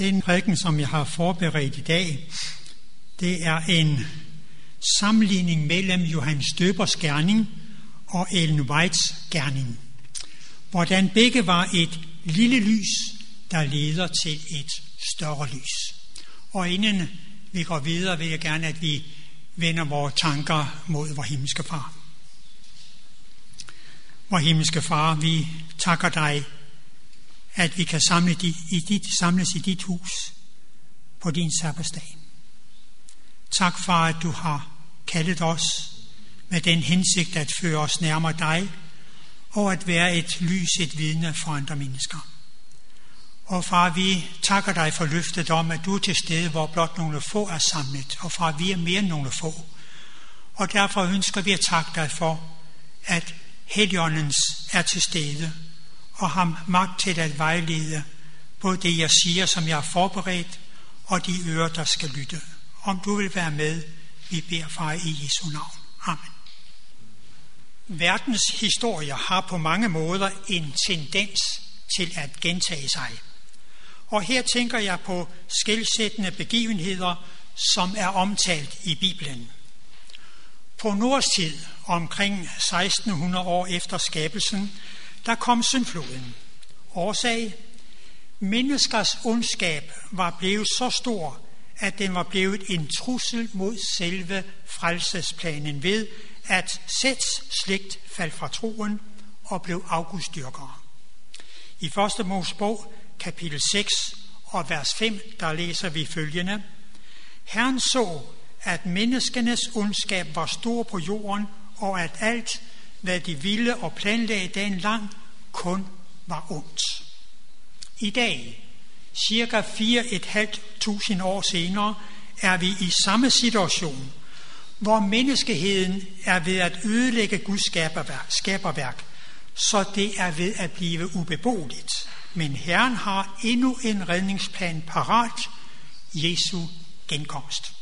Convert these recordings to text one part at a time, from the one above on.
Den prædiken, som jeg har forberedt i dag, det er en sammenligning mellem Johannes Døbers gerning og Ellen Whites gerning. Hvordan begge var et lille lys, der leder til et større lys. Og inden vi går videre, vil jeg gerne, at vi vender vores tanker mod vores himmelske far. Vor himmelske far, vi takker dig at vi kan samle i dit, samles i dit hus på din sabbatsdag. Tak far, at du har kaldet os med den hensigt at føre os nærmere dig, og at være et lys, et vidne for andre mennesker. Og far, vi takker dig for løftet om, at du er til stede, hvor blot nogle få er samlet, og far, vi er mere end nogle få. Og derfor ønsker vi at takke dig for, at Helligåndens er til stede, og ham magt til at vejlede både det, jeg siger, som jeg har forberedt, og de ører, der skal lytte. Om du vil være med, vi beder far i Jesu navn. Amen. Verdens historie har på mange måder en tendens til at gentage sig. Og her tænker jeg på skilsættende begivenheder, som er omtalt i Bibelen. På Nords tid, omkring 1600 år efter skabelsen, der kom syndfloden. Årsag? Menneskers ondskab var blevet så stor, at den var blevet en trussel mod selve frelsesplanen ved, at Sæts slægt faldt fra troen og blev afgudstyrkere. I 1. Mosebog, kapitel 6 og vers 5, der læser vi følgende. Herren så, at menneskenes ondskab var stor på jorden, og at alt, hvad de ville og planlagde dagen lang, kun var ondt. I dag, cirka 4.500 år senere, er vi i samme situation, hvor menneskeheden er ved at ødelægge Guds skaberværk, så det er ved at blive ubeboeligt. Men Herren har endnu en redningsplan parat, Jesu genkomst.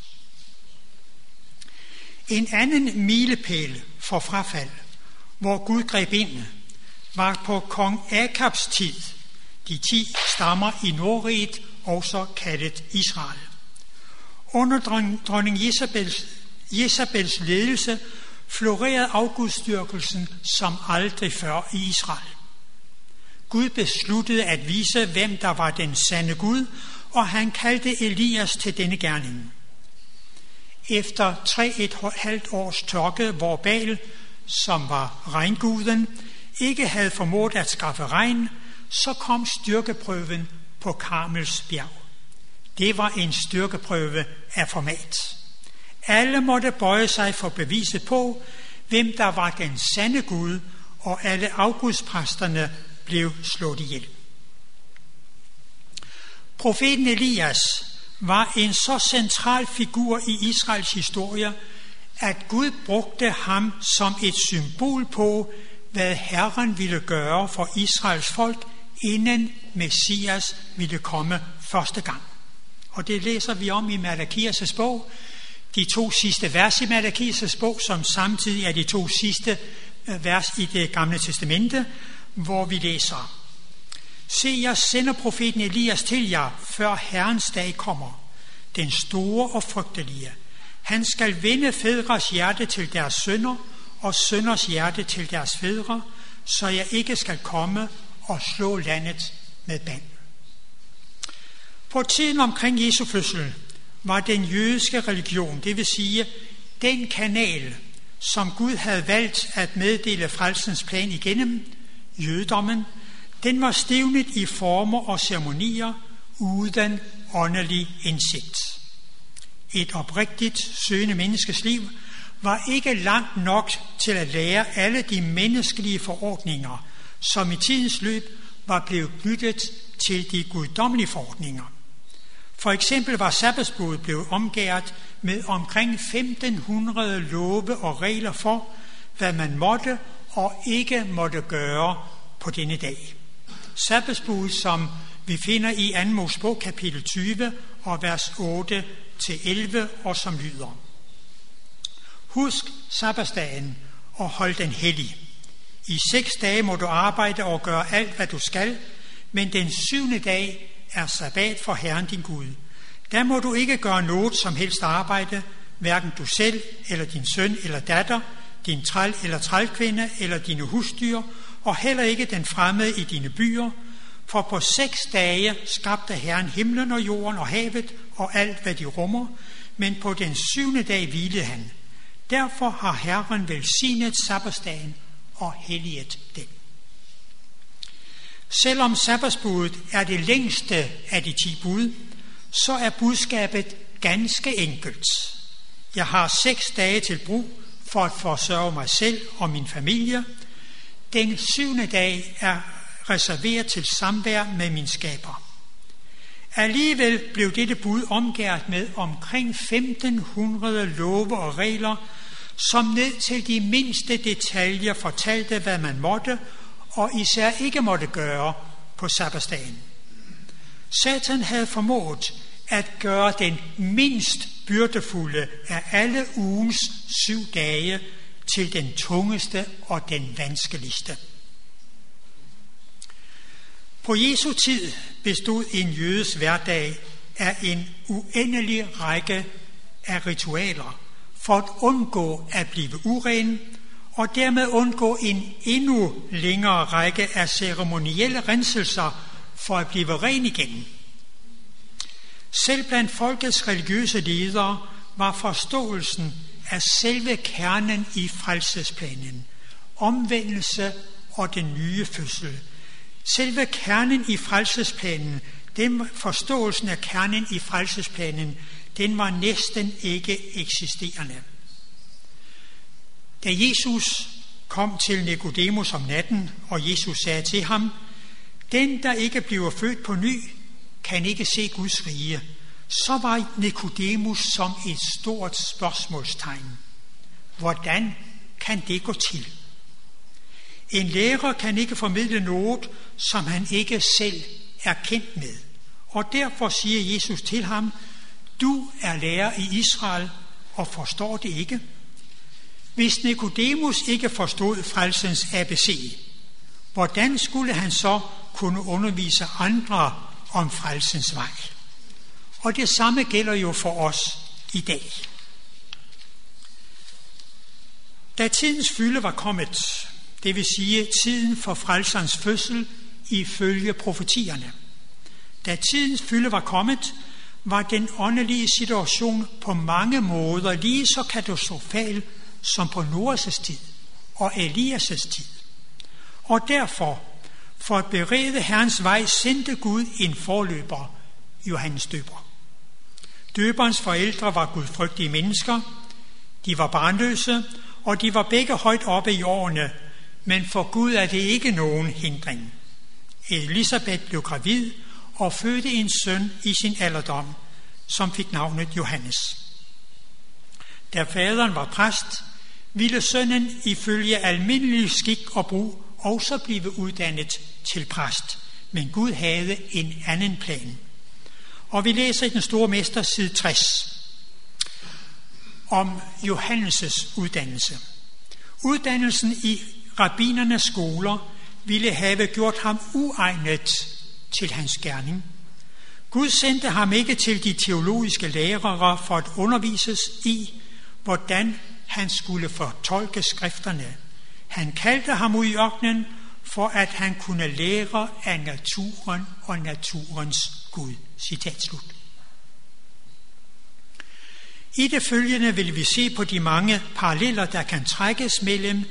En anden milepæl for frafald, hvor Gud greb ind, var på kong Akabs tid, de ti stammer i Nordriget, også kaldet Israel. Under dronning Jezabels, Jezabels ledelse florerede afgudstyrkelsen som aldrig før i Israel. Gud besluttede at vise, hvem der var den sande Gud, og han kaldte Elias til denne gerning. Efter tre et halvt års tørke, hvor Baal, som var regnguden, ikke havde formået at skaffe regn, så kom styrkeprøven på Karmels bjerg. Det var en styrkeprøve af format. Alle måtte bøje sig for beviset på, hvem der var den sande Gud, og alle afgudspræsterne blev slået ihjel. Profeten Elias var en så central figur i Israels historie, at Gud brugte ham som et symbol på, hvad Herren ville gøre for Israels folk, inden Messias ville komme første gang. Og det læser vi om i Malakias' bog, de to sidste vers i Malakias' bog, som samtidig er de to sidste øh, vers i det gamle testamente, hvor vi læser, Se, jeg sender profeten Elias til jer, før Herrens dag kommer, den store og frygtelige. Han skal vinde fædres hjerte til deres sønner, og sønners hjerte til deres fædre, så jeg ikke skal komme og slå landet med band. På tiden omkring Jesu fødsel var den jødiske religion, det vil sige den kanal, som Gud havde valgt at meddele frelsens plan igennem, jødedommen, den var stivnet i former og ceremonier uden åndelig indsigt. Et oprigtigt søgende menneskes liv var ikke langt nok til at lære alle de menneskelige forordninger, som i tidens løb var blevet byttet til de guddommelige forordninger. For eksempel var sabbatsbuddet blevet omgæret med omkring 1500 love og regler for, hvad man måtte og ikke måtte gøre på denne dag. Sabbatsbuddet, som vi finder i 2. Mosebog kapitel 20 og vers 8 til 11, og som lyder. Husk sabbatsdagen og hold den hellig. I seks dage må du arbejde og gøre alt, hvad du skal, men den syvende dag er sabbat for Herren din Gud. Der må du ikke gøre noget som helst arbejde, hverken du selv, eller din søn eller datter, din træl eller trælkvinde, eller dine husdyr, og heller ikke den fremmede i dine byer, for på seks dage skabte Herren himlen og jorden og havet og alt, hvad de rummer, men på den syvende dag hvilede han. Derfor har Herren velsignet sabbatsdagen og helliget den. Selvom sabbatsbuddet er det længste af de ti bud, så er budskabet ganske enkelt. Jeg har seks dage til brug for at forsørge mig selv og min familie. Den syvende dag er reserveret til samvær med min skaber. Alligevel blev dette bud omgært med omkring 1500 love og regler, som ned til de mindste detaljer fortalte, hvad man måtte og især ikke måtte gøre på sabbatsdagen. Satan havde formået at gøre den mindst byrdefulde af alle ugens syv dage til den tungeste og den vanskeligste. På Jesu tid bestod en jødes hverdag af en uendelig række af ritualer for at undgå at blive uren og dermed undgå en endnu længere række af ceremonielle renselser for at blive ren igen. Selv blandt folkets religiøse ledere var forståelsen af selve kernen i frelsesplanen, omvendelse og den nye fødsel. Selve kernen i frelsesplanen, den forståelsen af kernen i frelsesplanen, den var næsten ikke eksisterende. Da Jesus kom til Nikodemus om natten, og Jesus sagde til ham, den, der ikke bliver født på ny, kan ikke se Guds rige. Så var Nikodemus som et stort spørgsmålstegn. Hvordan kan det gå til? En lærer kan ikke formidle noget, som han ikke selv er kendt med. Og derfor siger Jesus til ham, du er lærer i Israel og forstår det ikke. Hvis Nikodemus ikke forstod frelsens ABC, hvordan skulle han så kunne undervise andre om frelsens vej? Og det samme gælder jo for os i dag. Da tidens fylde var kommet, det vil sige tiden for frelserens fødsel ifølge profetierne. Da tidens fylde var kommet, var den åndelige situation på mange måder lige så katastrofal som på Noas' tid og Elias' tid. Og derfor, for at berede Herrens vej, sendte Gud en forløber, Johannes Døber. Døberens forældre var gudfrygtige mennesker, de var barnløse, og de var begge højt oppe i årene, men for Gud er det ikke nogen hindring. Elisabeth blev gravid og fødte en søn i sin alderdom, som fik navnet Johannes. Da faderen var præst, ville sønnen ifølge almindelig skik og brug også blive uddannet til præst, men Gud havde en anden plan. Og vi læser i den store mester side 60 om Johannes' uddannelse. Uddannelsen i rabbinernes skoler ville have gjort ham uegnet til hans gerning. Gud sendte ham ikke til de teologiske lærere for at undervises i, hvordan han skulle fortolke skrifterne. Han kaldte ham ud i ørkenen, for at han kunne lære af naturen og naturens Gud. Citat slut. I det følgende vil vi se på de mange paralleller, der kan trækkes mellem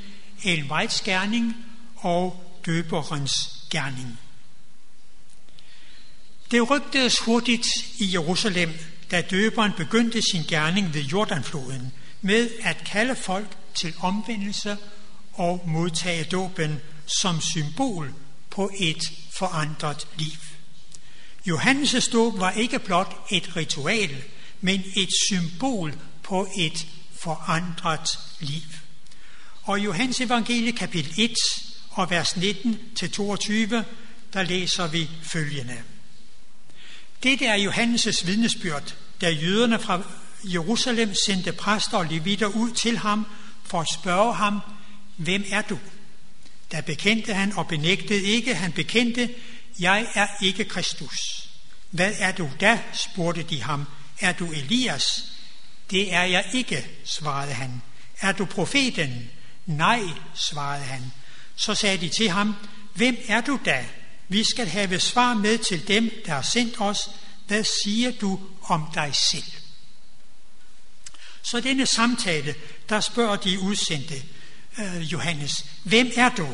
Ellen Whites gerning og døberens gerning. Det rygtedes hurtigt i Jerusalem, da døberen begyndte sin gerning ved Jordanfloden, med at kalde folk til omvendelse og modtage dåben som symbol på et forandret liv. Johannes' dåb var ikke blot et ritual, men et symbol på et forandret liv. Og i Johannes evangelie kapitel 1 og vers 19-22, der læser vi følgende. Dette er Johannes' vidnesbyrd, da jøderne fra Jerusalem sendte præster og levitter ud til ham for at spørge ham, hvem er du? Der bekendte han og benægtede ikke, han bekendte, jeg er ikke Kristus. Hvad er du da, spurgte de ham. Er du Elias? Det er jeg ikke, svarede han. Er du profeten? Nej, svarede han. Så sagde de til ham, hvem er du da? Vi skal have svar med til dem, der har sendt os. Hvad siger du om dig selv? Så denne samtale, der spørger de udsendte øh, Johannes, hvem er du?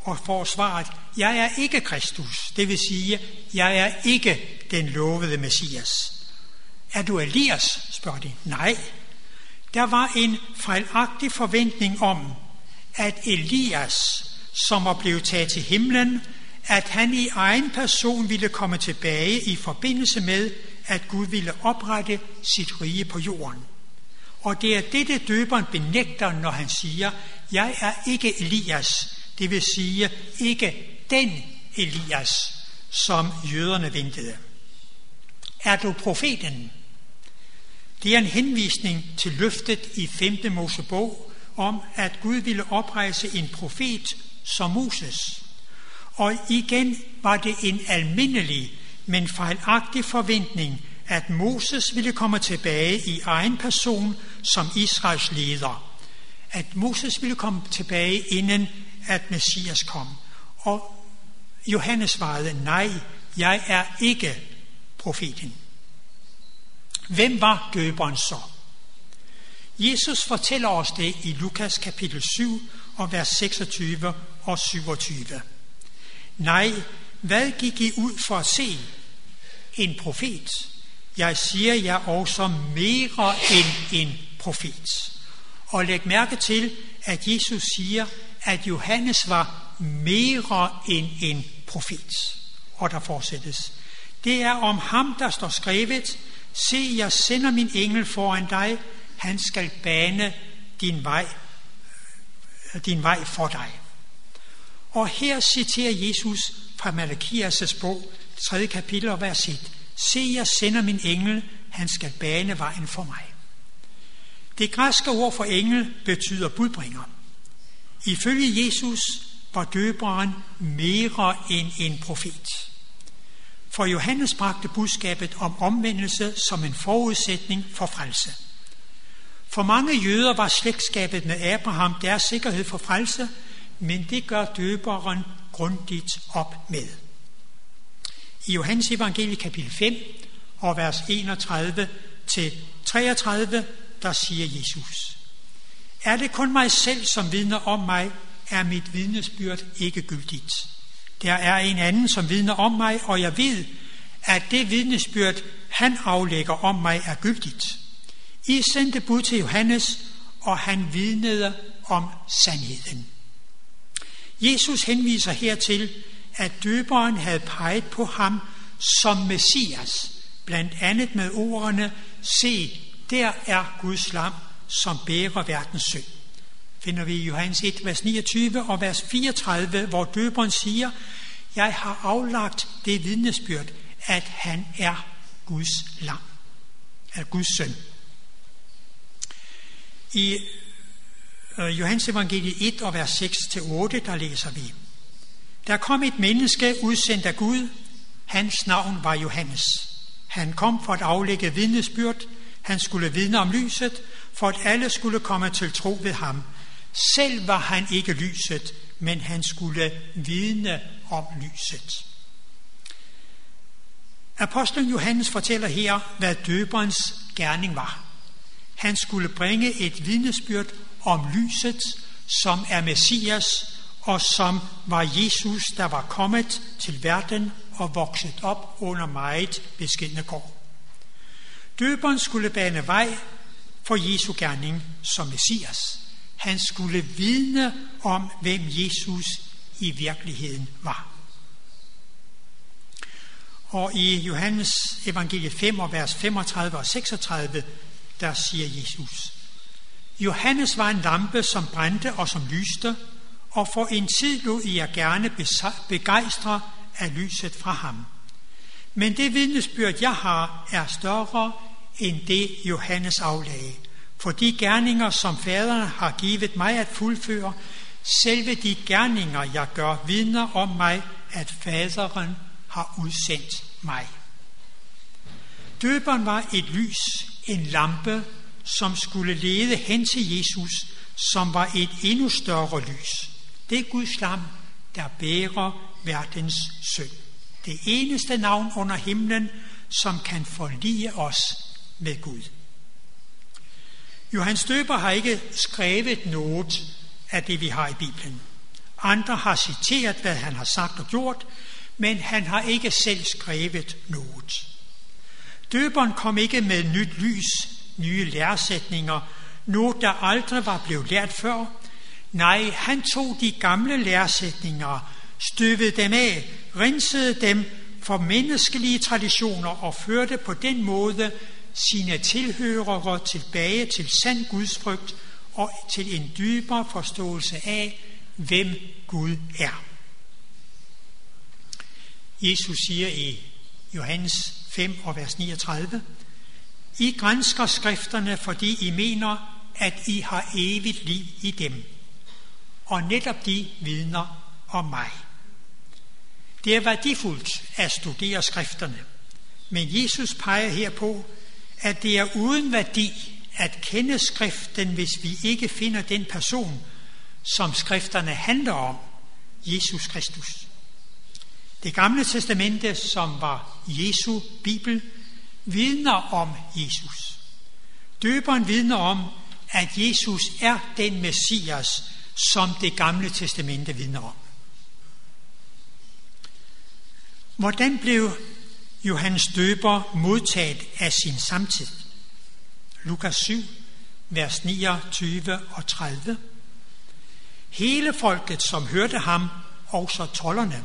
Og får svaret, jeg er ikke Kristus, det vil sige, jeg er ikke den lovede Messias. Er du Elias? spørger de. Nej. Der var en fejlagtig forventning om, at Elias, som var blevet taget til himlen, at han i egen person ville komme tilbage i forbindelse med, at Gud ville oprette sit rige på jorden. Og det er dette døberen benægter, når han siger, jeg er ikke Elias, det vil sige ikke den Elias, som jøderne ventede. Er du profeten? Det er en henvisning til løftet i 5. Mosebog om, at Gud ville oprejse en profet som Moses. Og igen var det en almindelig, men fejlagtig forventning, at Moses ville komme tilbage i egen person som Israels leder. At Moses ville komme tilbage inden at Messias kom. Og Johannes svarede, nej, jeg er ikke profeten. Hvem var døberen så? Jesus fortæller os det i Lukas kapitel 7 og vers 26 og 27. Nej, hvad gik I ud for at se? En profet. Jeg siger jer også mere end en profet. Og læg mærke til, at Jesus siger, at Johannes var mere end en profet. Og der fortsættes. Det er om ham, der står skrevet, Se, jeg sender min engel foran dig, han skal bane din vej, øh, din vej for dig. Og her citerer Jesus fra Malakias' bog, 3. kapitel og vers 1. Se, jeg sender min engel, han skal bane vejen for mig. Det græske ord for engel betyder budbringer. Ifølge Jesus var døberen mere end en profet. For Johannes bragte budskabet om omvendelse som en forudsætning for frelse. For mange jøder var slægtskabet med Abraham deres sikkerhed for frelse, men det gør døberen grundigt op med. I Johannes evangelie kapitel 5 og vers 31 til 33, der siger Jesus, Er det kun mig selv, som vidner om mig, er mit vidnesbyrd ikke gyldigt. Der er en anden, som vidner om mig, og jeg ved, at det vidnesbyrd, han aflægger om mig, er gyldigt. I sendte bud til Johannes, og han vidnede om sandheden. Jesus henviser hertil, at døberen havde peget på ham som Messias, blandt andet med ordene, se, der er Guds lam, som bærer verdens synd finder vi i Johannes 1, vers 29 og vers 34, hvor døberen siger, jeg har aflagt det vidnesbyrd, at han er Guds lam, er Guds søn. I øh, Johannes evangeliet 1 og vers 6-8, der læser vi, Der kom et menneske udsendt af Gud, hans navn var Johannes. Han kom for at aflægge vidnesbyrd, han skulle vidne om lyset, for at alle skulle komme til tro ved ham. Selv var han ikke lyset, men han skulle vidne om lyset. Apostlen Johannes fortæller her, hvad døberens gerning var. Han skulle bringe et vidnesbyrd om lyset, som er Messias, og som var Jesus, der var kommet til verden og vokset op under meget beskidende kår. Døberen skulle bane vej for Jesu gerning som Messias. Han skulle vidne om, hvem Jesus i virkeligheden var. Og i Johannes evangelie 5 og vers 35 og 36, der siger Jesus, Johannes var en lampe, som brændte og som lyste, og for en tid lod jeg gerne begejstre af lyset fra ham. Men det vidnesbyrd, jeg har, er større end det, Johannes aflagde for de gerninger, som faderen har givet mig at fuldføre, selve de gerninger, jeg gør, vidner om mig, at faderen har udsendt mig. Døberen var et lys, en lampe, som skulle lede hen til Jesus, som var et endnu større lys. Det er Guds lam, der bærer verdens synd. Det eneste navn under himlen, som kan forlige os med Gud. Johannes Døber har ikke skrevet noget af det, vi har i Bibelen. Andre har citeret, hvad han har sagt og gjort, men han har ikke selv skrevet noget. Døberen kom ikke med nyt lys, nye læresætninger, noget der aldrig var blevet lært før. Nej, han tog de gamle læresætninger, støvede dem af, rensede dem for menneskelige traditioner og førte på den måde sine tilhørere tilbage til sand gudsfrygt og til en dybere forståelse af, hvem Gud er. Jesus siger i Johannes 5 og vers 39, I grænsker skrifterne, fordi I mener, at I har evigt liv i dem, og netop de vidner om mig. Det er værdifuldt at studere skrifterne, men Jesus peger her på, at det er uden værdi at kende skriften, hvis vi ikke finder den person, som skrifterne handler om, Jesus Kristus. Det gamle testamente, som var Jesu Bibel, vidner om Jesus. Døberen vidner om, at Jesus er den Messias, som det gamle testamente vidner om. Hvordan blev Johannes døber modtaget af sin samtid? Lukas 7, vers 29 og 30. Hele folket, som hørte ham, også tollerne,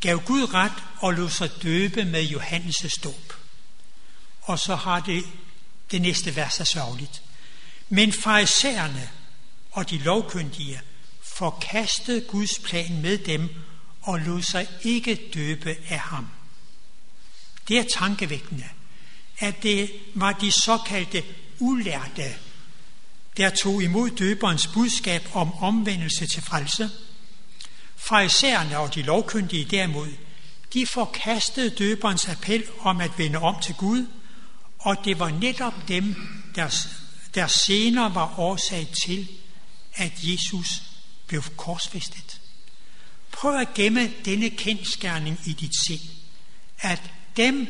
gav Gud ret og lod sig døbe med Johannes' dåb. Og så har det det næste vers er sørgeligt. Men farisæerne og de lovkyndige forkastede Guds plan med dem og lod sig ikke døbe af ham. Det er tankevækkende, at det var de såkaldte ulærte, der tog imod døberens budskab om omvendelse til frelse. Farisæerne og de lovkyndige derimod, de forkastede døberens appel om at vende om til Gud, og det var netop dem, der, der senere var årsag til, at Jesus blev korsfæstet. Prøv at gemme denne kendskærning i dit sind, at dem,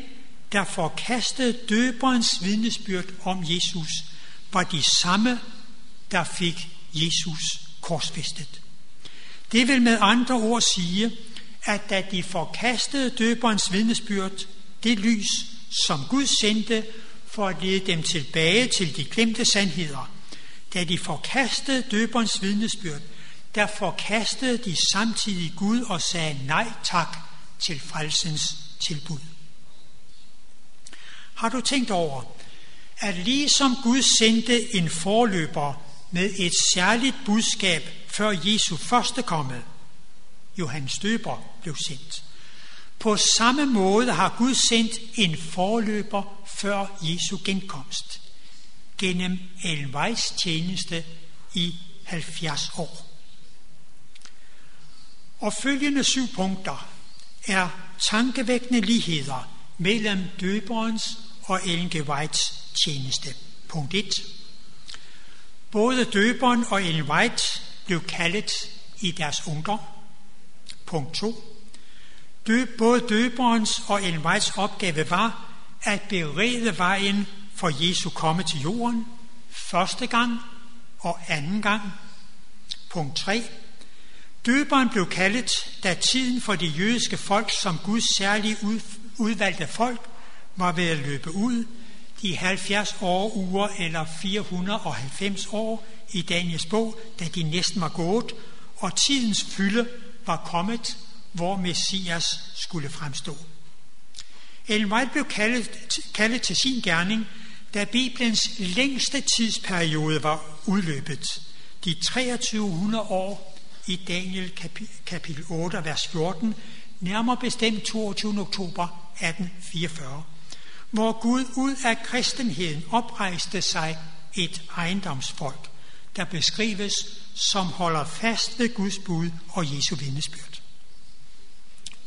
der forkastede døberens vidnesbyrd om Jesus, var de samme, der fik Jesus korsfæstet. Det vil med andre ord sige, at da de forkastede døberens vidnesbyrd, det lys, som Gud sendte for at lede dem tilbage til de glemte sandheder, da de forkastede døberens vidnesbyrd, der forkastede de samtidig Gud og sagde nej tak til frelsens tilbud. Har du tænkt over, at ligesom Gud sendte en forløber med et særligt budskab før Jesu første komme, Johannes Døber blev sendt. På samme måde har Gud sendt en forløber før Jesu genkomst gennem Elvejs tjeneste i 70 år. Og følgende syv punkter er tankevækkende ligheder mellem døberens og Ellen G. Whites tjeneste. Punkt 1. Både døberen og Ellen White blev kaldet i deres ungdom. Punkt 2. Døb, både døberens og Ellen Whites opgave var at berede vejen for Jesu komme til jorden første gang og anden gang. Punkt 3. Døberen blev kaldet, da tiden for de jødiske folk som Guds særlige udvalgte folk var ved at løbe ud, de 70 år uger eller 490 år i Daniels bog, da de næsten var gået, og tidens fylde var kommet, hvor Messias skulle fremstå. Ellen White blev kaldet, kaldet til sin gerning, da Bibelens længste tidsperiode var udløbet, de 2300 år i Daniel kapitel 8, vers 14, nærmere bestemt 22. oktober 1844, hvor Gud ud af kristenheden oprejste sig et ejendomsfolk, der beskrives som holder fast ved Guds bud og Jesu vidnesbyrd.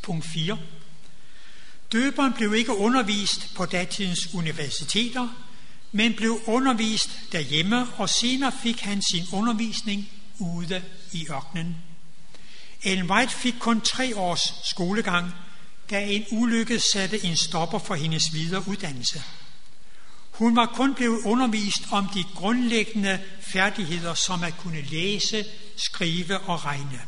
Punkt 4. Døberen blev ikke undervist på datidens universiteter, men blev undervist derhjemme, og senere fik han sin undervisning ude i ørkenen. Ellen White fik kun tre års skolegang, da en ulykke satte en stopper for hendes videre uddannelse. Hun var kun blevet undervist om de grundlæggende færdigheder, som at kunne læse, skrive og regne.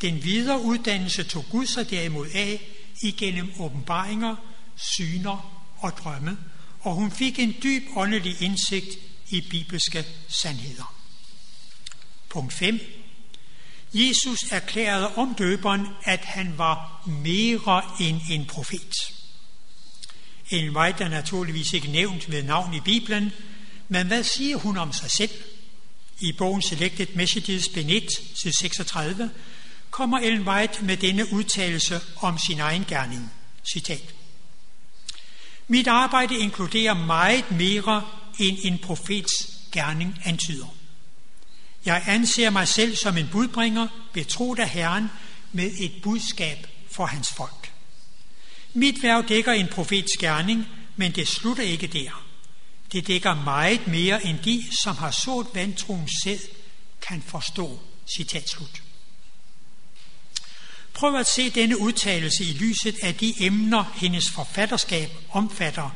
Den videre uddannelse tog Gud sig derimod af igennem åbenbaringer, syner og drømme, og hun fik en dyb åndelig indsigt i bibelske sandheder. Punkt 5. Jesus erklærede om døberen, at han var mere end en profet. En vej, er naturligvis ikke nævnt ved navn i Bibelen, men hvad siger hun om sig selv? I bogen Selected Messages, bind 1, side 36, kommer Ellen White med denne udtalelse om sin egen gerning. Citat. Mit arbejde inkluderer meget mere end en profets gerning antyder. Jeg anser mig selv som en budbringer, betroet af Herren, med et budskab for hans folk. Mit værv dækker en profets gerning, men det slutter ikke der. Det dækker meget mere end de, som har sået vantroen selv, kan forstå. Citat slut. Prøv at se denne udtalelse i lyset af de emner, hendes forfatterskab omfatter,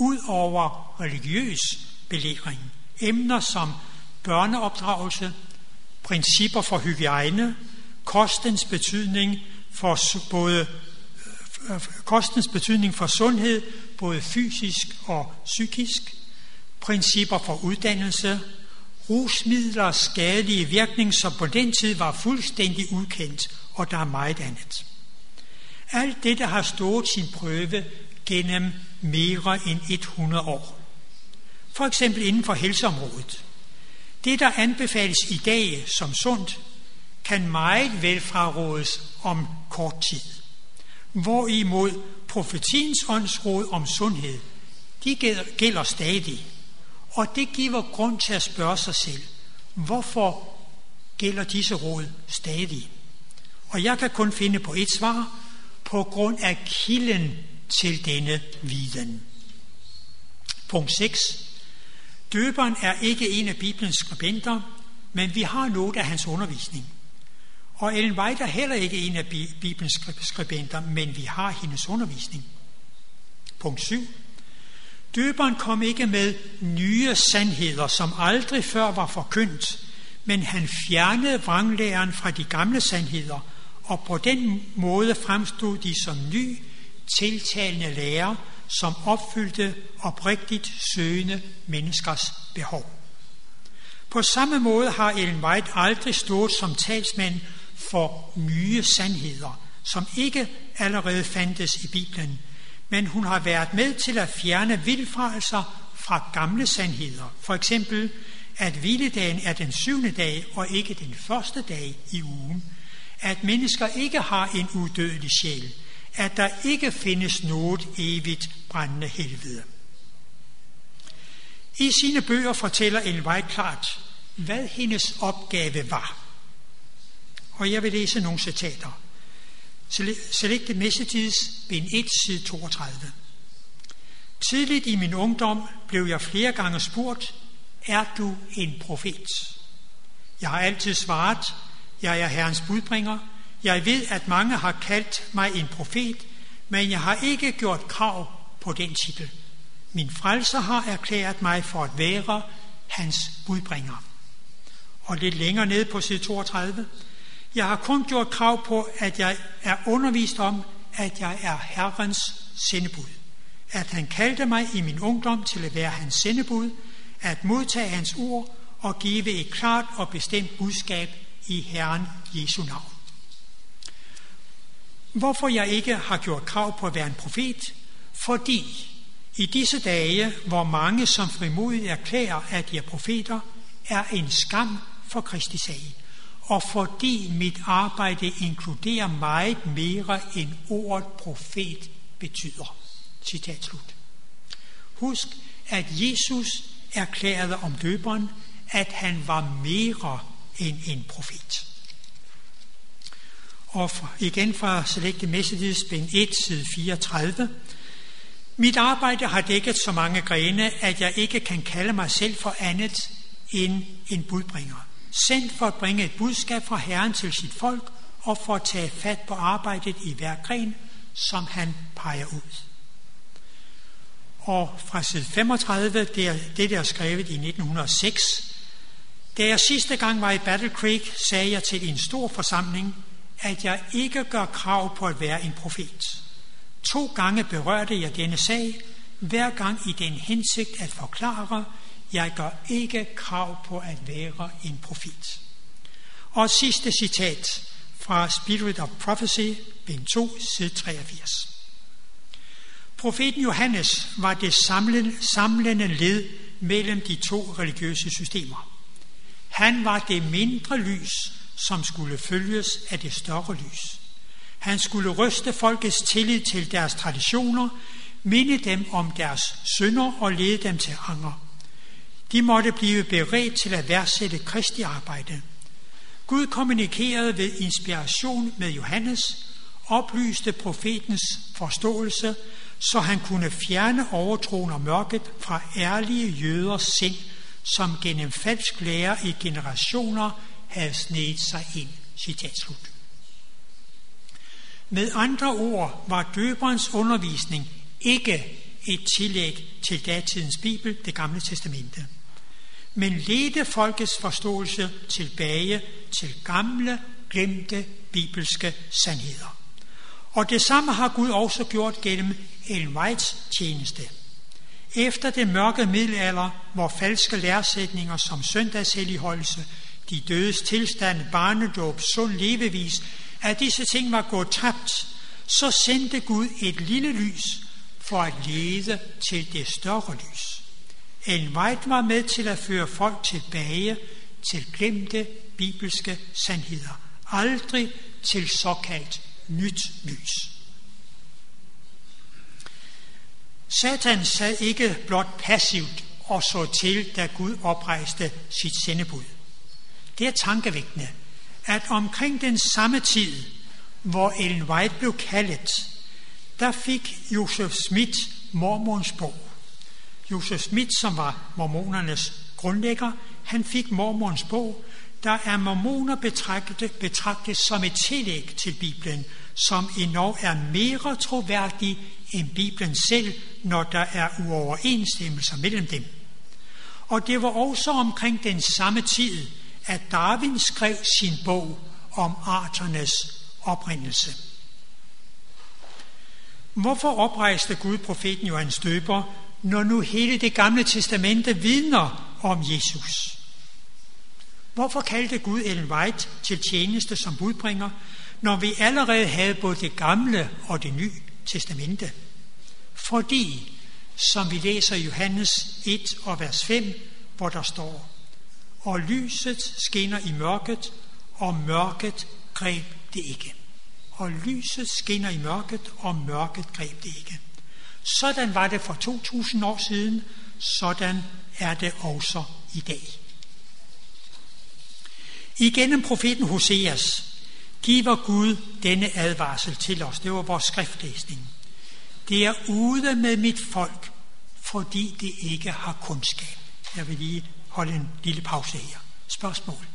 ud over religiøs belæring. Emner som børneopdragelse, principper for hygiejne, kostens betydning for både øh, kostens betydning for sundhed, både fysisk og psykisk, principper for uddannelse, rusmidlers skadelige virkning, som på den tid var fuldstændig ukendt, og der er meget andet. Alt dette har stået sin prøve gennem mere end 100 år. For eksempel inden for helseområdet. Det, der anbefales i dag som sundt, kan meget vel frarådes om kort tid. Hvorimod profetiens åndsråd om sundhed, de gælder stadig. Og det giver grund til at spørge sig selv, hvorfor gælder disse råd stadig? Og jeg kan kun finde på et svar, på grund af kilden til denne viden. Punkt 6. Døberen er ikke en af Bibelens skribenter, men vi har noget af hans undervisning. Og Ellen White er heller ikke en af Bibelens skribenter, men vi har hendes undervisning. Punkt 7. Døberen kom ikke med nye sandheder, som aldrig før var forkyndt, men han fjernede vranglæren fra de gamle sandheder, og på den måde fremstod de som ny, tiltalende lærer, som opfyldte oprigtigt søgende menneskers behov. På samme måde har Ellen White aldrig stået som talsmand for nye sandheder, som ikke allerede fandtes i Bibelen, men hun har været med til at fjerne vildfarelser fra gamle sandheder. For eksempel, at hviledagen er den syvende dag og ikke den første dag i ugen. At mennesker ikke har en udødelig sjæl. At der ikke findes noget evigt brændende helvede. I sine bøger fortæller Ellen White klart, hvad hendes opgave var. Og jeg vil læse nogle citater. Selected Messages, bind 1, side 32. Tidligt i min ungdom blev jeg flere gange spurgt, er du en profet? Jeg har altid svaret, jeg er Herrens budbringer. Jeg ved, at mange har kaldt mig en profet, men jeg har ikke gjort krav på den titel. Min frelser har erklæret mig for at være hans budbringer. Og lidt længere nede på side 32. Jeg har kun gjort krav på, at jeg er undervist om, at jeg er Herrens sendebud. At han kaldte mig i min ungdom til at være hans sendebud, at modtage hans ord og give et klart og bestemt budskab i Herren Jesu navn. Hvorfor jeg ikke har gjort krav på at være en profet? Fordi i disse dage, hvor mange som frimodigt erklærer, at de er profeter, er en skam for Kristi sag og fordi mit arbejde inkluderer meget mere end ordet profet betyder. Citat slut. Husk, at Jesus erklærede om døberen, at han var mere end en profet og igen fra Selected Messages, bind 1, side 34. Mit arbejde har dækket så mange grene, at jeg ikke kan kalde mig selv for andet end en budbringer. Sendt for at bringe et budskab fra Herren til sit folk, og for at tage fat på arbejdet i hver gren, som han peger ud. Og fra side 35, det er det, der er skrevet i 1906. Da jeg sidste gang var i Battle Creek, sagde jeg til en stor forsamling, at jeg ikke gør krav på at være en profet. To gange berørte jeg denne sag, hver gang i den hensigt at forklare, jeg gør ikke krav på at være en profet. Og sidste citat fra Spirit of Prophecy, bind 2, side 83. Profeten Johannes var det samlende led mellem de to religiøse systemer. Han var det mindre lys, som skulle følges af det større lys. Han skulle ryste folkets tillid til deres traditioner, minde dem om deres synder og lede dem til anger. De måtte blive beredt til at værdsætte Kristi arbejde. Gud kommunikerede ved inspiration med Johannes, oplyste profetens forståelse, så han kunne fjerne overtroen og mørket fra ærlige jøders sind, som gennem falsk lære i generationer havde snedet sig ind. Citat slut. Med andre ord var døberens undervisning ikke et tillæg til datidens Bibel, det gamle testamente, men ledte folkets forståelse tilbage til gamle, glemte bibelske sandheder. Og det samme har Gud også gjort gennem Ellen Whites tjeneste. Efter det mørke middelalder, hvor falske læresætninger som søndagshelligholdelse, de dødes tilstand, barnedåb, sund levevis, at disse ting var gået tabt, så sendte Gud et lille lys for at lede til det større lys. En vej var med til at føre folk tilbage til glemte bibelske sandheder. Aldrig til såkaldt nyt lys. Satan sad ikke blot passivt og så til, da Gud oprejste sit sendebud. Det er tankevækkende, at omkring den samme tid, hvor Ellen White blev kaldet, der fik Joseph Smith mormons bog. Joseph Smith, som var mormonernes grundlægger, han fik mormons bog, der er mormoner betragtet, betragtet som et tillæg til Bibelen, som endnu er mere troværdig end Bibelen selv, når der er uoverensstemmelser mellem dem. Og det var også omkring den samme tid, at Darwin skrev sin bog om arternes oprindelse. Hvorfor oprejste Gud profeten Johannes Døber, når nu hele det gamle testamente vidner om Jesus? Hvorfor kaldte Gud Ellen White til tjeneste som budbringer, når vi allerede havde både det gamle og det nye testamente? Fordi, som vi læser i Johannes 1 og vers 5, hvor der står, og lyset skinner i mørket, og mørket greb det ikke. Og lyset skinner i mørket, og mørket greb det ikke. Sådan var det for 2000 år siden, sådan er det også i dag. Igennem profeten Hoseas giver Gud denne advarsel til os. Det var vores skriftlæsning. Det er ude med mit folk, fordi det ikke har kundskab. Jeg vil lige holde en lille pause her. Spørgsmål.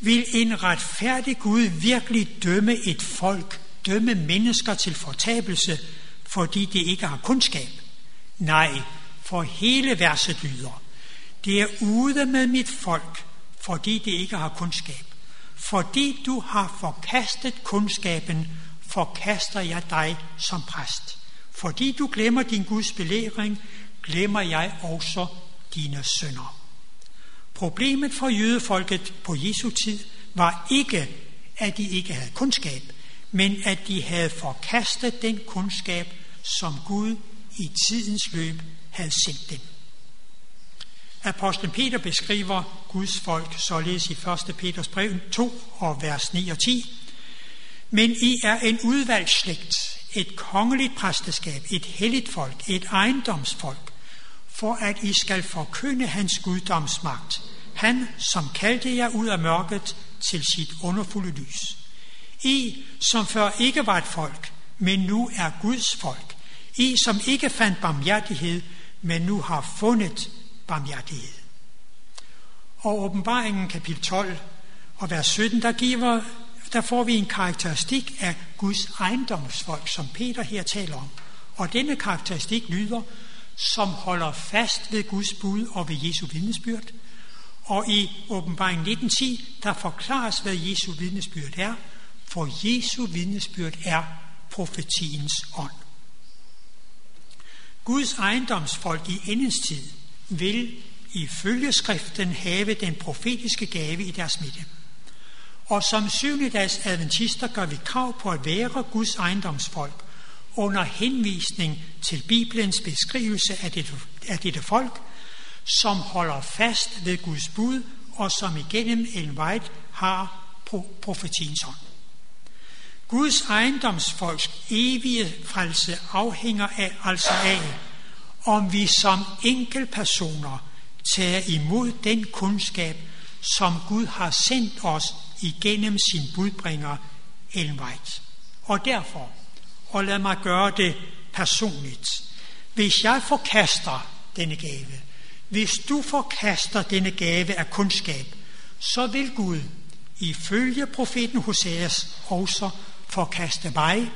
Vil en retfærdig Gud virkelig dømme et folk, dømme mennesker til fortabelse, fordi de ikke har kundskab? Nej, for hele verset lyder. Det er ude med mit folk, fordi det ikke har kundskab. Fordi du har forkastet kundskaben, forkaster jeg dig som præst. Fordi du glemmer din Guds belæring, glemmer jeg også dine sønder. Problemet for jødefolket på Jesu tid var ikke, at de ikke havde kundskab, men at de havde forkastet den kundskab, som Gud i tidens løb havde sendt dem. Apostlen Peter beskriver Guds folk således i 1. Peters brev 2 og vers 9 og 10. Men I er en udvalgt slægt, et kongeligt præsteskab, et helligt folk, et ejendomsfolk, for at I skal forkynde hans guddomsmagt. Han, som kaldte jer ud af mørket til sit underfulde lys. I, som før ikke var et folk, men nu er Guds folk. I, som ikke fandt barmhjertighed, men nu har fundet barmhjertighed. Og åbenbaringen kapitel 12 og vers 17, der, giver, der får vi en karakteristik af Guds ejendomsfolk, som Peter her taler om. Og denne karakteristik lyder, som holder fast ved Guds bud og ved Jesu vidnesbyrd. Og i åbenbaring 19.10, der forklares, hvad Jesu vidnesbyrd er, for Jesu vidnesbyrd er profetiens ånd. Guds ejendomsfolk i endens tid vil ifølge skriften have den profetiske gave i deres midte. Og som syvendedags adventister gør vi krav på at være Guds ejendomsfolk under henvisning til Bibelens beskrivelse af dette, af dette folk, som holder fast ved Guds bud og som igennem en White har profetiens hånd. Guds ejendomsfolks evige frelse afhænger af, altså af, om vi som enkeltpersoner tager imod den kundskab, som Gud har sendt os igennem sin budbringer Ellen White. Og derfor, og lad mig gøre det personligt, hvis jeg forkaster denne gave, hvis du forkaster denne gave af kundskab, så vil Gud ifølge profeten Hoseas også forkaste mig,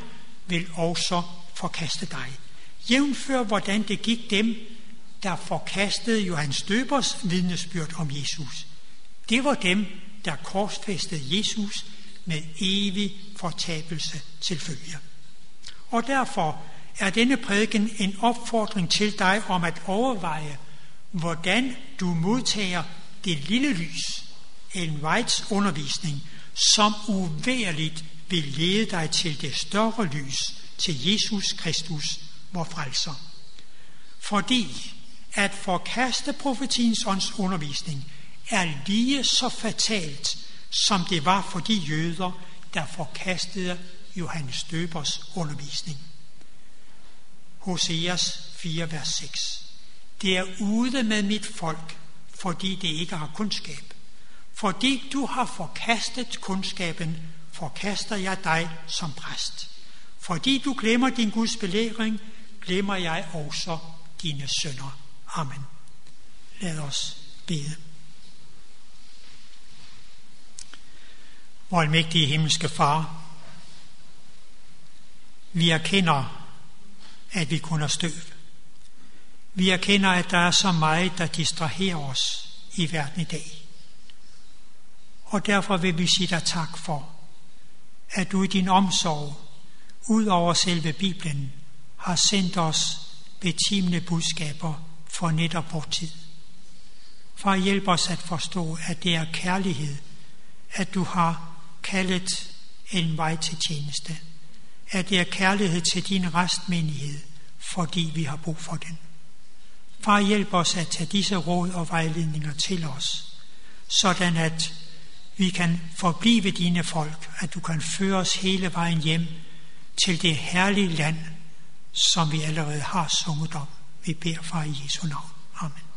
vil også forkaste dig. Jævnfør hvordan det gik dem, der forkastede Johannes Døbers vidnesbyrd om Jesus. Det var dem, der korsfæstede Jesus med evig fortabelse til følge. Og derfor er denne prædiken en opfordring til dig om at overveje, hvordan du modtager det lille lys, en Whites undervisning, som uværligt vil lede dig til det større lys, til Jesus Kristus, vor frelser. Fordi at forkaste profetiens ånds undervisning er lige så fatalt, som det var for de jøder, der forkastede Johannes Døbers undervisning. Hoseas 4, vers 6. Det er ude med mit folk, fordi det ikke har kundskab. Fordi du har forkastet kundskaben, forkaster jeg dig som præst. Fordi du glemmer din Guds belæring, glemmer jeg også dine sønder. Amen. Lad os bede. Hvor almægtige himmelske Far, vi erkender, at vi kun er støv. Vi erkender, at der er så meget, der distraherer os i verden i dag. Og derfor vil vi sige dig tak for, at du i din omsorg, ud over selve Bibelen, har sendt os betimende budskaber for netop vores tid. at hjælpe os at forstå, at det er kærlighed, at du har kaldet en vej til tjeneste. At det er kærlighed til din restmenighed, fordi vi har brug for den. Far, hjælp os at tage disse råd og vejledninger til os, sådan at vi kan forblive dine folk, at du kan føre os hele vejen hjem til det herlige land, som vi allerede har sunget om. Vi beder far, i Jesu navn. Amen.